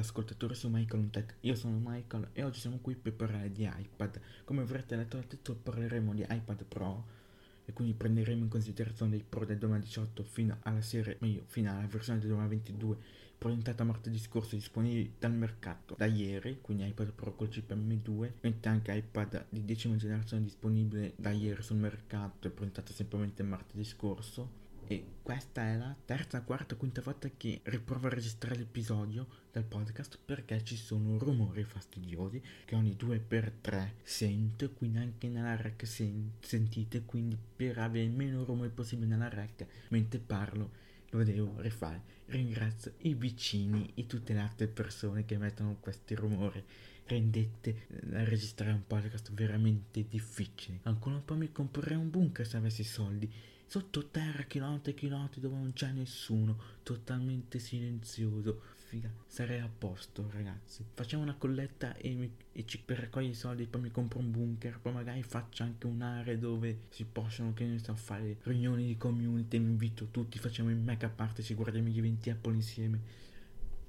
ascoltatori su Michael Tech. Io sono Michael e oggi siamo qui per parlare di iPad. Come avrete letto dal titolo parleremo di iPad Pro e quindi prenderemo in considerazione dei Pro del 2018 fino alla serie, meglio, fino alla versione del 2022 presentata martedì scorso disponibili dal mercato da ieri, quindi iPad Pro col chip M2, mentre anche iPad di decima generazione disponibile da ieri sul mercato e presentata semplicemente martedì scorso e questa è la terza, quarta, quinta volta che riprovo a registrare l'episodio del podcast perché ci sono rumori fastidiosi che ogni 2x3 sento, quindi anche nella rec sen- sentite, quindi per avere meno rumore possibile nella rec mentre parlo lo devo rifare. Ringrazio i vicini e tutte le altre persone che mettono questi rumori. Rendete a registrare un podcast veramente difficile. Ancora un po' mi comprerei un bunker se avessi soldi sottoterra, chilometri e chilometri dove non c'è nessuno, totalmente silenzioso. Figa, sarei a posto, ragazzi. Facciamo una colletta e, mi, e ci, per raccogliere i soldi, poi mi compro un bunker, poi magari faccio anche un'area dove si possono, che ne so, fare riunioni di community, mi invito tutti, facciamo in mega parte, ci guardiamo gli eventi Apple insieme.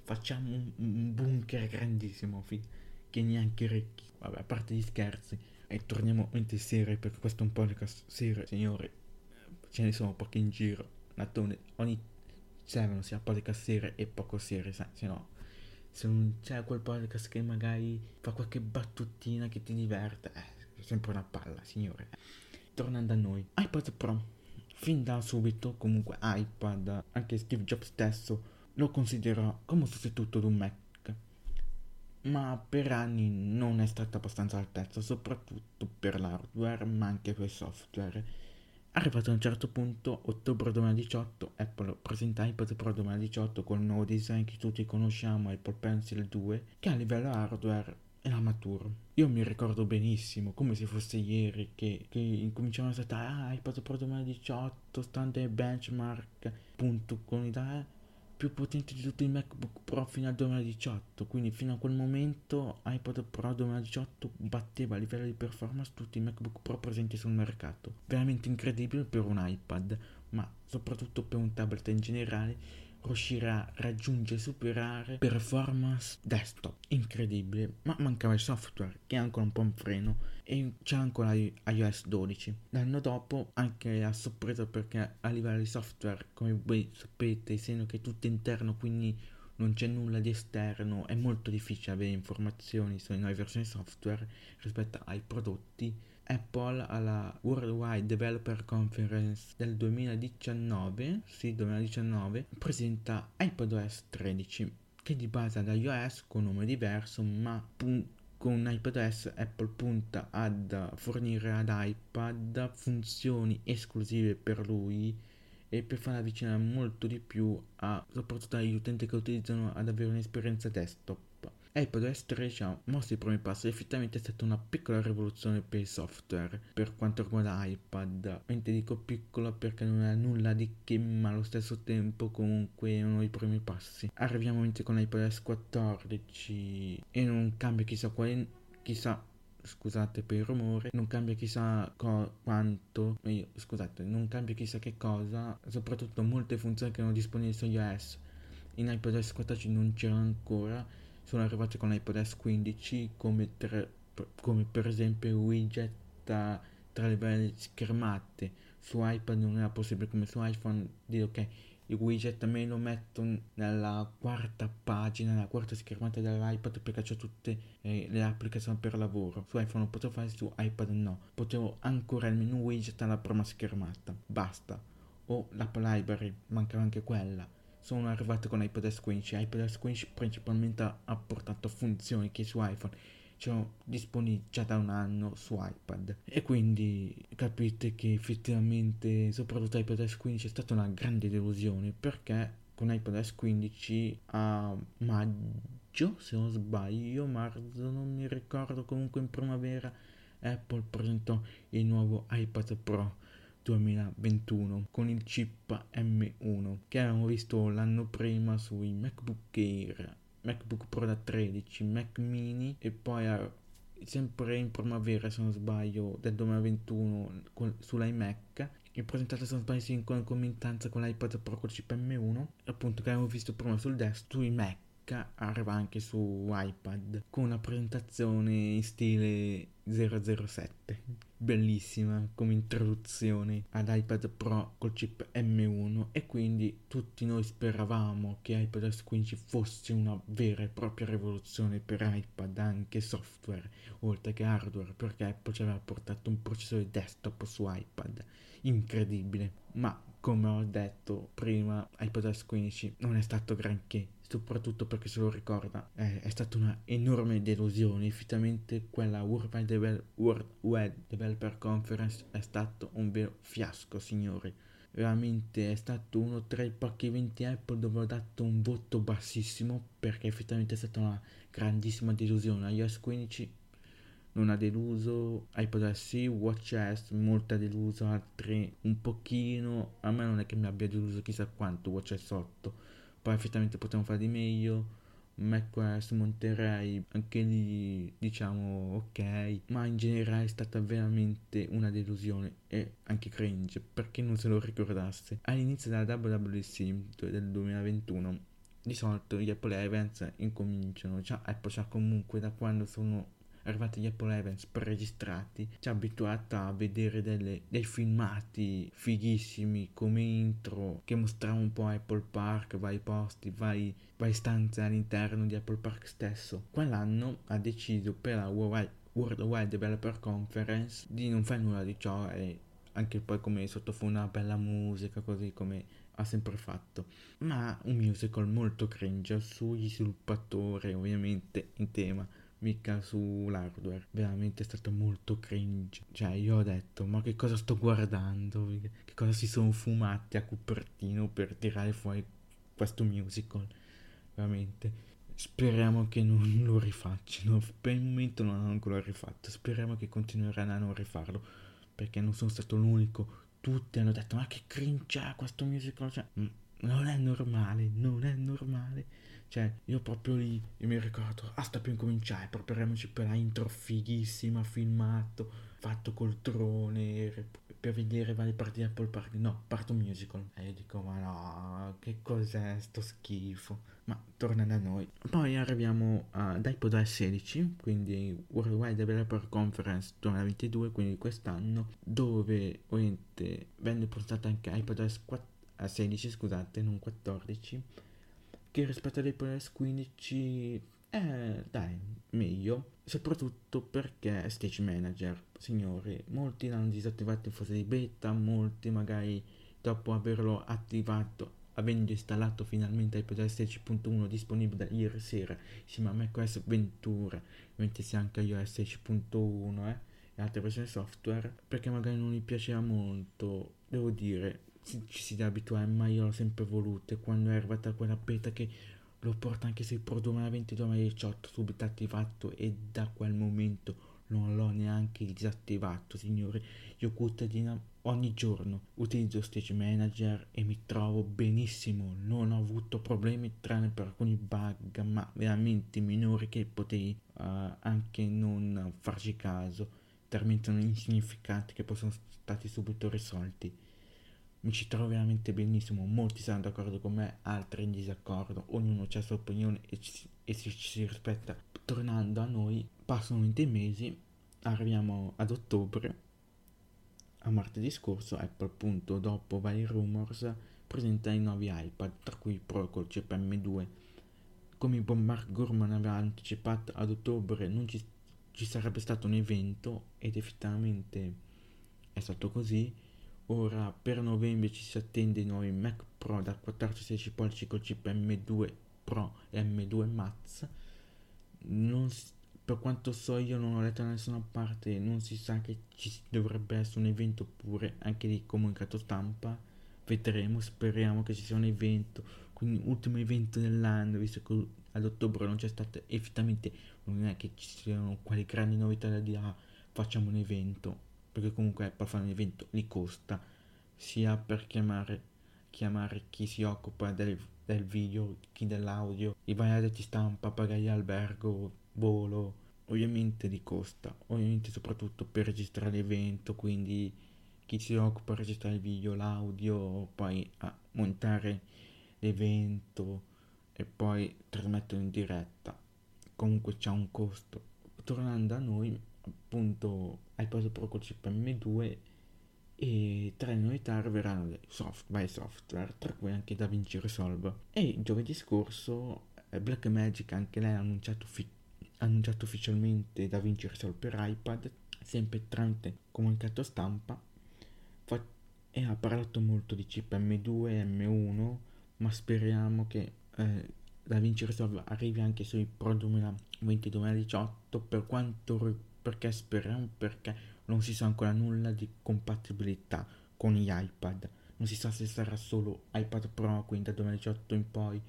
Facciamo un, un bunker grandissimo, figa, che neanche ricchi. Vabbè, a parte gli scherzi. E torniamo in serie perché questo è un podcast serio, signori ce ne sono pochi in giro. Nattone, ogni servono sia podcast serie e poco sai, se no se non c'è quel podcast che magari fa qualche battutina che ti diverte, eh, è sempre una palla, signore. Tornando a noi, iPad Pro. Fin da subito, comunque iPad, anche Steve Jobs stesso lo considerò come sostituto di un Mac. Ma per anni non è stato abbastanza altezza, soprattutto per l'hardware, ma anche per il software Arrivato a un certo punto, ottobre 2018, Apple presenta iPad Pro 2018 con il nuovo design che tutti conosciamo, Apple Pencil 2, che a livello hardware era maturo. Io mi ricordo benissimo, come se fosse ieri, che, che incominciavano a saltare, ah, iPad Pro 2018, standard benchmark, punto, con l'idea più potente di tutti i MacBook Pro fino al 2018, quindi fino a quel momento iPad Pro 2018 batteva a livello di performance tutti i MacBook Pro presenti sul mercato. Veramente incredibile per un iPad, ma soprattutto per un tablet in generale riuscirà a raggiungere e superare performance desktop incredibile ma mancava il software che è ancora un po' un freno e c'è ancora iOS 12 l'anno dopo anche a sorpresa perché a livello di software come voi sapete essendo che è tutto interno quindi non c'è nulla di esterno è molto difficile avere informazioni sulle nuove versioni software rispetto ai prodotti Apple alla Worldwide Developer Conference del 2019, sì 2019, presenta iPadOS 13 che di base ad iOS con nome diverso ma pun- con iPadOS Apple punta ad fornire ad iPad funzioni esclusive per lui e per farla avvicinare molto di più a soprattutto agli utenti che utilizzano ad avere un'esperienza desktop iPadOS 13 ha mosso i primi passi effettivamente è stata una piccola rivoluzione per il software per quanto riguarda iPad. Mentre dico piccola perché non è nulla di che, ma allo stesso tempo comunque è uno dei primi passi. Arriviamo invece con iPadOS 14 e non cambia chissà quale, chissà scusate per il rumore, non cambia chissà co- quanto, meglio, scusate, non cambia chissà che cosa, soprattutto molte funzioni che erano disponibili su iOS. In iPadOS 14 non c'erano ancora sono arrivate con l'iPodS 15 come, tre, come per esempio widget tra, tra le varie schermate su iPad non era possibile come su iPhone dire ok il widget me lo metto nella quarta pagina, nella quarta schermata dell'iPad perché c'è tutte eh, le applicazioni per lavoro. Su iPhone lo potevo fare, su iPad no. Potevo ancora il menu widget alla prima schermata. Basta. O l'app library, mancava anche quella sono arrivate con iPadOS 15. iPadOS 15 principalmente ha portato funzioni che su iPhone c'erano disponibili già da un anno su iPad e quindi capite che effettivamente soprattutto iPadOS 15 è stata una grande delusione perché con iPadOS 15 a maggio se non sbaglio marzo non mi ricordo comunque in primavera Apple presentò il nuovo iPad Pro 2021 con il chip M1 che avevamo visto l'anno prima sui MacBook Air, MacBook Pro da 13, Mac mini e poi sempre in primavera se non sbaglio del 2021 con, sull'iMac e presentato se non sbaglio in concomitanza con l'iPad Pro col chip M1 appunto che avevamo visto prima sul desktop sui Mac arriva anche su iPad con una presentazione in stile 007 bellissima come introduzione ad iPad Pro col chip M1 e quindi tutti noi speravamo che iPadOS 15 fosse una vera e propria rivoluzione per iPad anche software oltre che hardware perché Apple ci aveva portato un processore desktop su iPad. Incredibile. Ma come ho detto prima iPadOS 15 non è stato granché soprattutto perché se lo ricorda eh, è stata una enorme delusione. Effettivamente quella World Devel- World Developer Conference è stato un vero fiasco signori. Veramente è stato uno tra i pochi eventi Apple dove ho dato un voto bassissimo perché effettivamente è stata una grandissima delusione. iOS 15 non ha deluso, iPodOS sì, WatchOS molto ha deluso, altri un pochino, a me non è che mi abbia deluso chissà quanto WatchOS 8, poi effettivamente potremmo fare di meglio, macOS Monterey anche lì diciamo ok ma in generale è stata veramente una delusione e anche cringe perché non se lo ricordasse. All'inizio della WWDC del 2021 di solito gli Apple Events incominciano cioè Apple c'ha comunque da quando sono arrivati gli Apple Events preregistrati, ci ha abituato a vedere delle, dei filmati fighissimi come intro che mostravano un po' Apple Park, vari posti, vari, vari stanze all'interno di Apple Park stesso. Quell'anno ha deciso per la World Wide Developer Conference di non fare nulla di ciò e anche poi come sottofondo una bella musica così come ha sempre fatto ma un musical molto cringe sugli sviluppatori ovviamente in tema mica sull'hardware. Veramente è stato molto cringe. Cioè, io ho detto, ma che cosa sto guardando? Che cosa si sono fumati a Cupertino per tirare fuori questo musical? Veramente. Speriamo che non lo rifacciano. Per il momento non hanno ancora rifatto. Speriamo che continueranno a non rifarlo. Perché non sono stato l'unico. Tutti hanno detto, ma che cringe è questo musical? Cioè, non è normale, non è normale. Cioè, io proprio lì io mi ricordo, ah, sta per incominciare, prepariamoci per la intro fighissima, filmato, fatto col drone, per vedere varie parti di Apple Park. No, parto musical. E io dico, ma no, che cos'è sto schifo? Ma torna da noi. Poi arriviamo ad iPodOS 16, quindi Worldwide Developer Conference 2022, quindi quest'anno, dove ovviamente venne portata anche iPodOS 4, 16, scusate, non 14 che rispetto all'iPadOS 15 è dai meglio. Soprattutto perché Stage Manager signori. Molti l'hanno disattivato in fase di beta molti magari dopo averlo attivato avendo installato finalmente iPadOS 10.1 disponibile da ieri sera insieme a macOS Ventura mentre sia anche iOS 10.1 eh, e altre versioni software perché magari non mi piaceva molto devo dire ci si deve abituare, ma io l'ho sempre voluto. E quando è arrivata quella beta che lo porta anche se Pro 2022-2018 subito attivato e da quel momento non l'ho neanche disattivato signore io quotidiana ogni giorno utilizzo Stage Manager e mi trovo benissimo. Non ho avuto problemi tranne per alcuni bug ma veramente minori che potevi uh, anche non farci caso. Talmente insignificanti che possono stati subito risolti mi ci trovo veramente benissimo, molti saranno d'accordo con me, altri in disaccordo, ognuno ha la sua opinione e ci, e ci, si rispetta. Tornando a noi, passano dei mesi, arriviamo ad ottobre, a martedì scorso Apple appunto dopo vari rumors presenta i nuovi iPad, tra cui Pro col chip M2. Come Bob Mark Gurman aveva anticipato ad ottobre non ci, ci sarebbe stato un evento ed effettivamente è stato così Ora per novembre ci si attende i nuovi Mac Pro da 14-16 pollici col chip M2 Pro e M2 Max. Non, per quanto so io non ho letto da nessuna parte, non si sa che ci dovrebbe essere un evento pure, anche di comunicato stampa. Vedremo, speriamo che ci sia un evento, quindi ultimo evento dell'anno, visto che ad ottobre non c'è stato effettivamente, non è che ci siano quali grandi novità da dire, ah, facciamo un evento perché comunque per fare un evento li costa sia per chiamare, chiamare chi si occupa del, del video, chi dell'audio, i vari di stampa, pagare albergo, volo, ovviamente li costa, ovviamente soprattutto per registrare l'evento, quindi chi si occupa di registrare il video, l'audio, poi a montare l'evento e poi trasmettono in diretta. Comunque c'è un costo. Tornando a noi, appunto, iPod Pro con chip M2 e tra le novità arriveranno software, software, tra cui anche DaVinci Resolve. E giovedì scorso eh, Blackmagic anche lei ha annunciato, fi- annunciato ufficialmente DaVinci Resolve per iPad, sempre tramite comunicato stampa, fa- e ha parlato molto di chip M2 e M1, ma speriamo che eh, DaVinci Resolve arrivi anche sui Pro 2020-2018 per quanto perché speriamo perché non si sa ancora nulla di compatibilità con gli iPad. Non si sa se sarà solo iPad Pro, quindi dal 2018 in poi,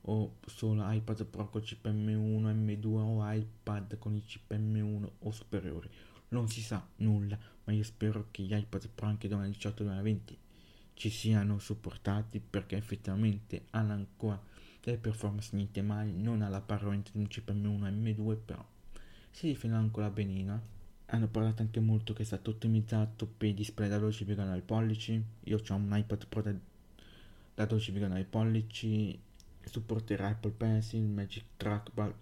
o solo iPad Pro con chip M1, M2 o iPad con i chip M1 o superiori. Non si sa nulla, ma io spero che gli iPad Pro anche 2018-2020 ci siano supportati perché effettivamente hanno ancora delle performance niente male, non alla parola di un chip M1 M2, però si difende ancora benino hanno parlato anche molto che è stato ottimizzato per i display da 12,9 pollici. Io ho un iPad Pro da, da 12,9 pollici. Supporterà Apple Pencil, Magic Trackpad,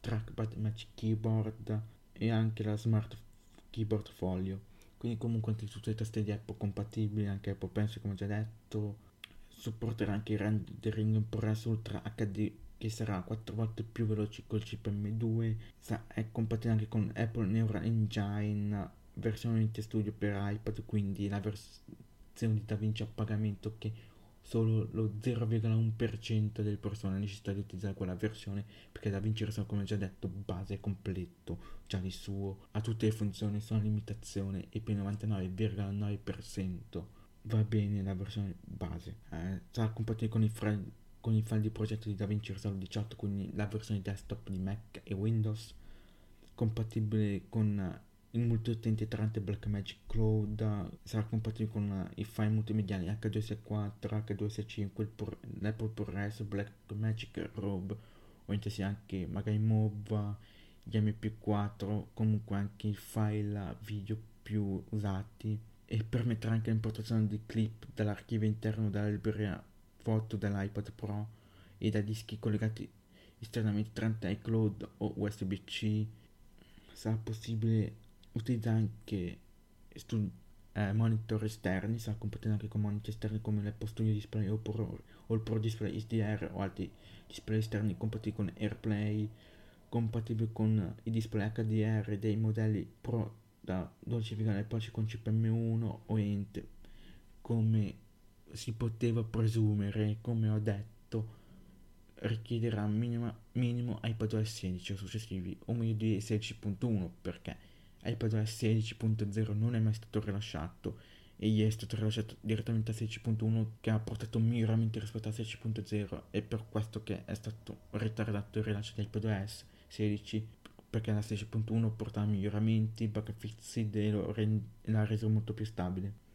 Trackpad, Magic Keyboard e anche la Smart Keyboard Folio. Quindi comunque anche tutte le taste di Apple compatibili anche Apple Pencil come già detto. Supporterà anche il rendering in ProRes Ultra HD che sarà 4 volte più veloce col chip M2, è compatibile anche con Apple Neural Engine, versione in studio per iPad, quindi la versione di DaVinci a pagamento che solo lo 0,1% delle persone necessita di utilizzare quella versione perché DaVinci Resolve come già detto base completo già di suo ha tutte le funzioni sono limitazione e per il 99,9% va bene la versione base eh, sarà compatibile con i frame con il file di progetto di DaVinci Resolve 18, quindi la versione desktop di Mac e Windows, compatibile con il multiutente tramite Blackmagic Cloud, sarà compatibile con i file multimediali H264, H265, l'Apple ProRes, Blackmagic Robe, o sia anche magari MOV, gli MP4, comunque anche i file video più usati e permetterà anche l'importazione di clip dall'archivio interno della libreria foto dall'iPad Pro e da dischi collegati esternamente tramite iCloud o USB-C. Sarà possibile utilizzare anche stu- eh, monitor esterni, sarà compatibile anche con monitor esterni come l'Apple Studio Display o, Pro, o il Pro Display SDR o altri display esterni compatibili con AirPlay, compatibile con i display HDR dei modelli Pro da 12,9 pollici con chip M1 o Ent come si poteva presumere, come ho detto, richiederà minima, minimo iPadOS 16 o successivi, o meglio di 16.1, perché iPadOS 16.0 non è mai stato rilasciato e gli è stato rilasciato direttamente a 16.1 che ha portato miglioramenti rispetto a 16.0 e per questo che è stato ritardato il rilascio di iPadOS 16 perché la 16.1 portava miglioramenti, bug fixed e l'ha reso molto più stabile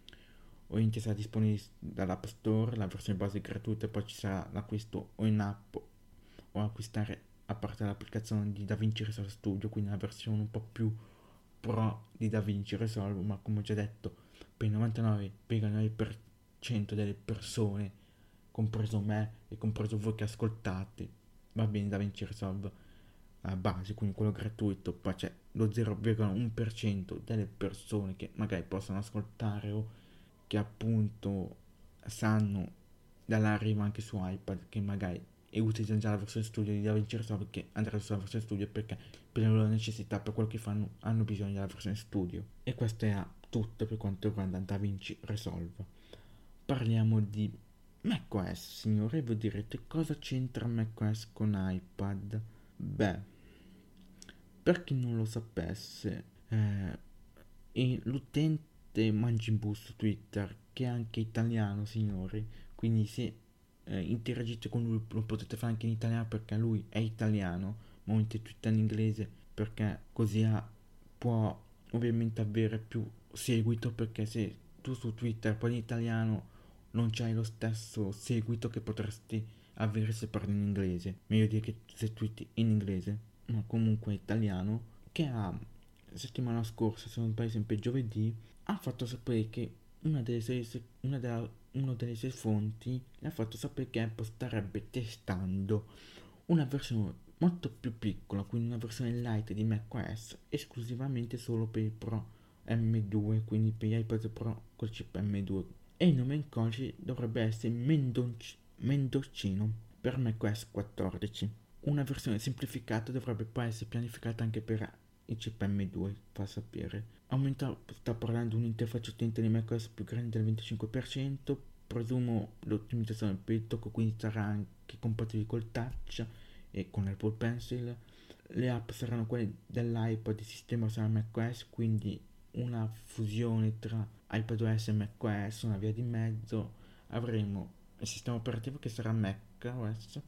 o in sarà disponibile dall'App Store, la versione base gratuita, poi ci sarà l'acquisto o in app o acquistare a parte l'applicazione di DaVinci Resolve Studio, quindi la versione un po' più pro di DaVinci Resolve, ma come ho già detto, per il 99,9% delle persone, compreso me e compreso voi che ascoltate, va bene DaVinci Resolve a base, quindi quello gratuito, poi c'è lo 0,1% delle persone che magari possono ascoltare o che appunto sanno dall'arrivo anche su iPad che magari e utilizzano già la versione studio di DaVinci Resolve che andrà sulla versione studio perché per le loro necessità, per quello che fanno, hanno bisogno della versione studio. E questo è tutto per quanto riguarda DaVinci Resolve. Parliamo di macOS, signore, voi direte cosa c'entra macOS con iPad? Beh, per chi non lo sapesse, eh, l'utente Manjimbu su Twitter, che è anche italiano, signori. Quindi se eh, interagite con lui lo potete fare anche in italiano perché lui è italiano, ma volete twitter in inglese perché così ha, può ovviamente avere più seguito perché se tu su Twitter parli in italiano non c'hai lo stesso seguito che potresti avere se parli in inglese. Meglio dire che se twitti in inglese, ma comunque italiano, che ha settimana scorsa, se non sbaglio sempre giovedì, ha fatto sapere che una delle sue, una della, delle sue fonti le ha fatto sapere che Apple starebbe testando una versione molto più piccola, quindi una versione light di macOS esclusivamente solo per il Pro M2, quindi per gli iPad Pro col chip M2. E il nome in codice dovrebbe essere Mendonc- Mendoccino per macOS 14. Una versione semplificata dovrebbe poi essere pianificata anche per il chip M2, fa sapere. Aumenta, sta parlando di un'interfaccia utente di macOS più grande del 25%, presumo l'ottimizzazione per il tocco, quindi sarà anche compatibile col touch e con l'Apple Pencil. Le app saranno quelle dell'iPod, il sistema sarà macOS, quindi una fusione tra iPadOS e macOS, una via di mezzo. Avremo il sistema operativo che sarà macOS,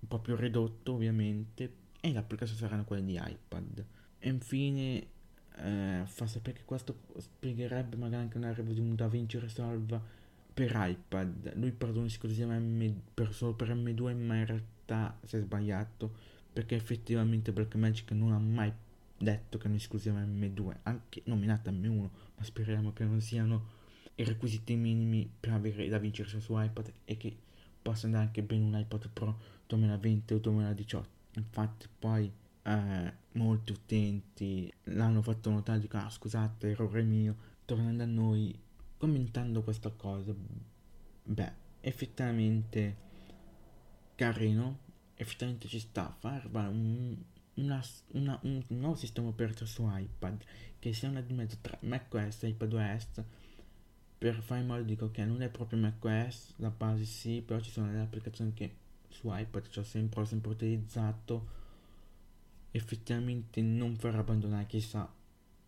un po' più ridotto ovviamente, e le applicazioni saranno quelle di iPad. E infine eh, fa sapere che questo spiegherebbe magari anche una revisione da Vinci Resolve per iPad. Lui perdona esclusivamente per, solo per M2, ma in realtà si è sbagliato perché effettivamente Blackmagic non ha mai detto che è un'esclusiva M2, anche nominata M1, ma speriamo che non siano i requisiti minimi per avere da vincere su iPad e che possa andare anche bene un iPad Pro 2020 o 2018. Infatti poi eh, molti utenti l'hanno fatto notare, dico ah scusate, errore mio, tornando a noi, commentando questa cosa, beh, effettivamente carino, effettivamente ci sta a fare un, una, una, un nuovo sistema operativo su iPad che sia una di mezzo tra macOS e iPadOS per fare in modo di che non è proprio macOS la base sì però ci sono delle applicazioni che su iPad ci ho sempre, sempre utilizzato effettivamente non farà abbandonare chissà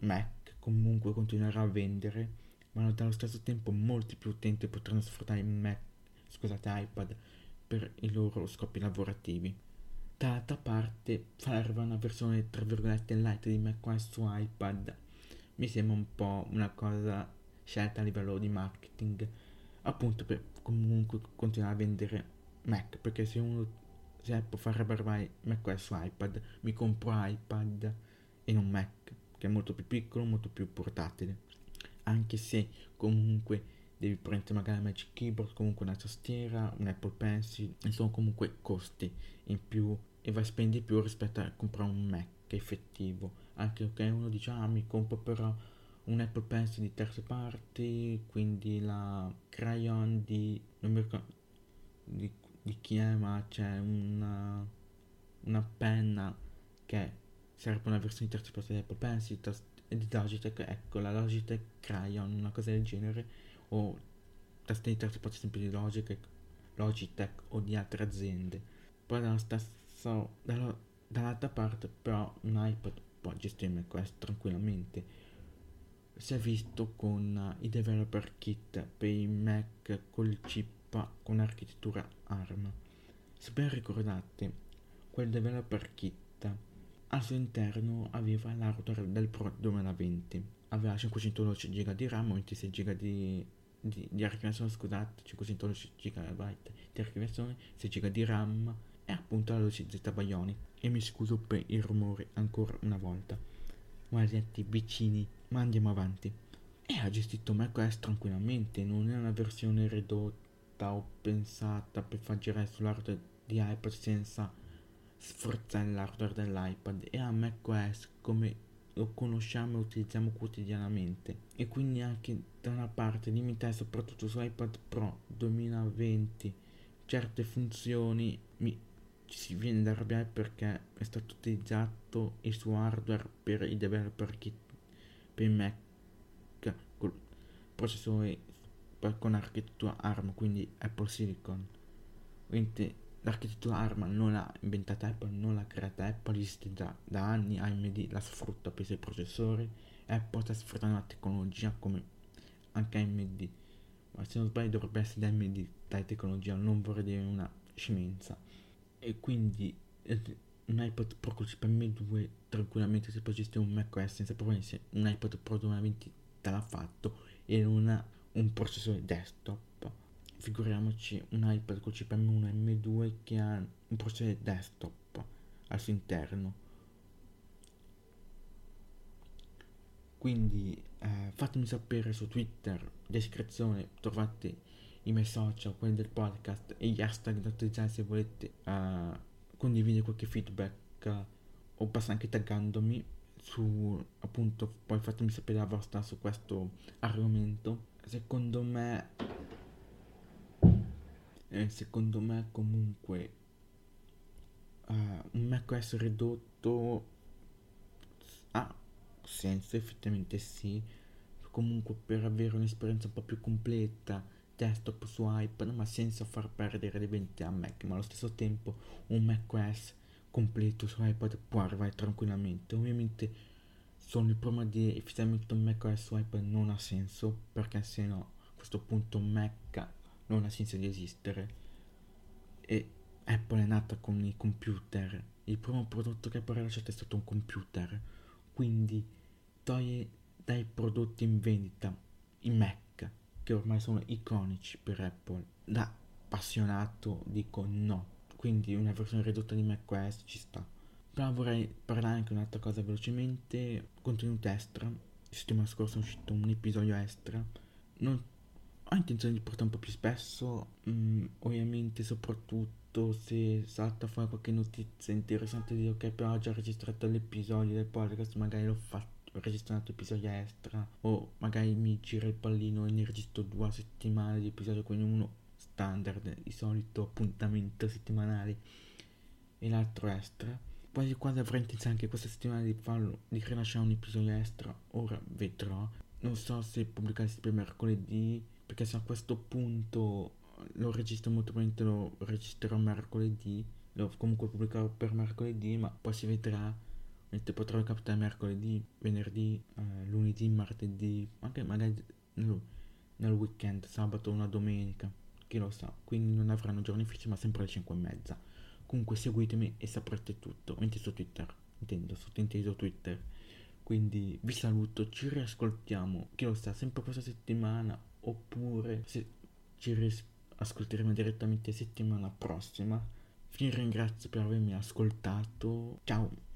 Mac comunque continuerà a vendere ma allo stesso tempo molti più utenti potranno sfruttare Mac scusate iPad per i loro scopi lavorativi. D'altra parte, fare una versione tra virgolette light di macOS su iPad. Mi sembra un po' una cosa scelta a livello di marketing, appunto per comunque continuare a vendere Mac, perché se uno se Apple farebbe arrivare macOS su iPad, mi compro iPad e non Mac, che è molto più piccolo, molto più portatile. Anche se comunque devi prendere magari Magic Keyboard, comunque una tastiera, un Apple Pencil, insomma comunque costi in più e vai a spendere più rispetto a comprare un Mac effettivo. Anche che uno dice, ah mi compro però un Apple Pencil di terze parti, quindi la Crayon di... non mi ricordo di, di chi è, ma c'è una, una penna che serve una versione parti di Apple Pencil e di Logitech, ecco la Logitech Crayon, una cosa del genere, o tastiere di terze parti sempre di Logitech, Logitech o di altre aziende. Poi dalla stessa So, dalla, dall'altra parte però un iPad può gestire macOS tranquillamente. Si è visto con uh, i developer kit per i Mac col chip con architettura ARM. Se ben ricordate, quel developer kit al suo interno aveva l'hardware del Pro 2020. Aveva 512 GB di RAM, 26 GB di, di, di archiviazione, scusate, 512 GB di archiviazione, 6 GB di RAM e appunto la luce Z Bionic e mi scuso per il rumore ancora una volta. Maledetti vicini, ma andiamo avanti. E ha gestito macOS tranquillamente, non è una versione ridotta o pensata per far girare sull'hardware di iPad senza sforzare l'hardware dell'iPad. E ha macOS come lo conosciamo e utilizziamo quotidianamente. E quindi anche da una parte limitare soprattutto su iPad Pro 2020 certe funzioni mi ci si viene da arrabbiare perché è stato utilizzato il suo hardware per i developer kit per Mac con processore con architettura ARM quindi Apple Silicon. Quindi l'architettura ARM non l'ha inventata Apple non l'ha creata Apple esiste da, da anni AMD la sfrutta per i suoi processori Apple sta sfruttando la tecnologia come anche AMD ma se non sbaglio dovrebbe essere da AMD la tecnologia non vorrei dire una scemenza e quindi eh, un iPod Pro col chip M2 tranquillamente si può gestire un macOS senza problemi se un iPod Pro 2020 te l'ha fatto e non ha un processore desktop. Figuriamoci un iPad col chip M1 e M2 che ha un processore desktop al suo interno. Quindi eh, fatemi sapere su Twitter, descrizione, trovate i miei social, quelli del podcast e gli hashtag da utilizzare se volete uh, condividere qualche feedback uh, o basta anche taggandomi su appunto poi fatemi sapere la vostra su questo argomento secondo me eh, secondo me comunque uh, un macOS ridotto ha senso effettivamente sì. Comunque per avere un'esperienza un po' più completa desktop su iPad ma senza far perdere dei 20 a Mac. Ma allo stesso tempo un macOS completo su iPad può arrivare tranquillamente. Ovviamente solo il problema di un macOS iPad non ha senso perché se no a questo punto Mac non ha senso di esistere e Apple è nata con i computer il primo prodotto che Apple ha lasciato è stato un computer quindi toglie dai prodotti in vendita i Mac che ormai sono iconici per Apple. Da appassionato dico no, quindi una versione ridotta di macOS ci sta. Però vorrei parlare anche un'altra cosa velocemente, contenuti extra. La settimana scorsa è uscito un episodio extra. Non ho intenzione di portare un po' più spesso, mm, ovviamente soprattutto se salta fuori qualche notizia interessante di ok però ho già registrato l'episodio del podcast, magari l'ho fatto registrato episodi extra o magari mi gira il pallino e ne registro due settimane di episodio quindi uno standard di solito appuntamento settimanale e l'altro extra quasi quasi avrei intenzione anche questa settimana di farlo di rilasciare un episodio extra ora vedrò non so se pubblicarsi per mercoledì perché se a questo punto lo registro molto probabilmente lo registrerò mercoledì lo comunque pubblicherò per mercoledì ma poi si vedrà Mentre potrò capitare mercoledì, venerdì, eh, lunedì, martedì, anche magari nel, nel, weekend, sabato una domenica, chi lo sa. Quindi non avranno giorni fissi ma sempre alle 5 e mezza. Comunque seguitemi e saprete tutto, mentre su Twitter, intendo, sottinteso Twitter. Quindi vi saluto, ci riascoltiamo, chi lo sa, sempre questa settimana, oppure se ci riascolteremo direttamente settimana prossima. Vi ringrazio per avermi ascoltato. Ciao!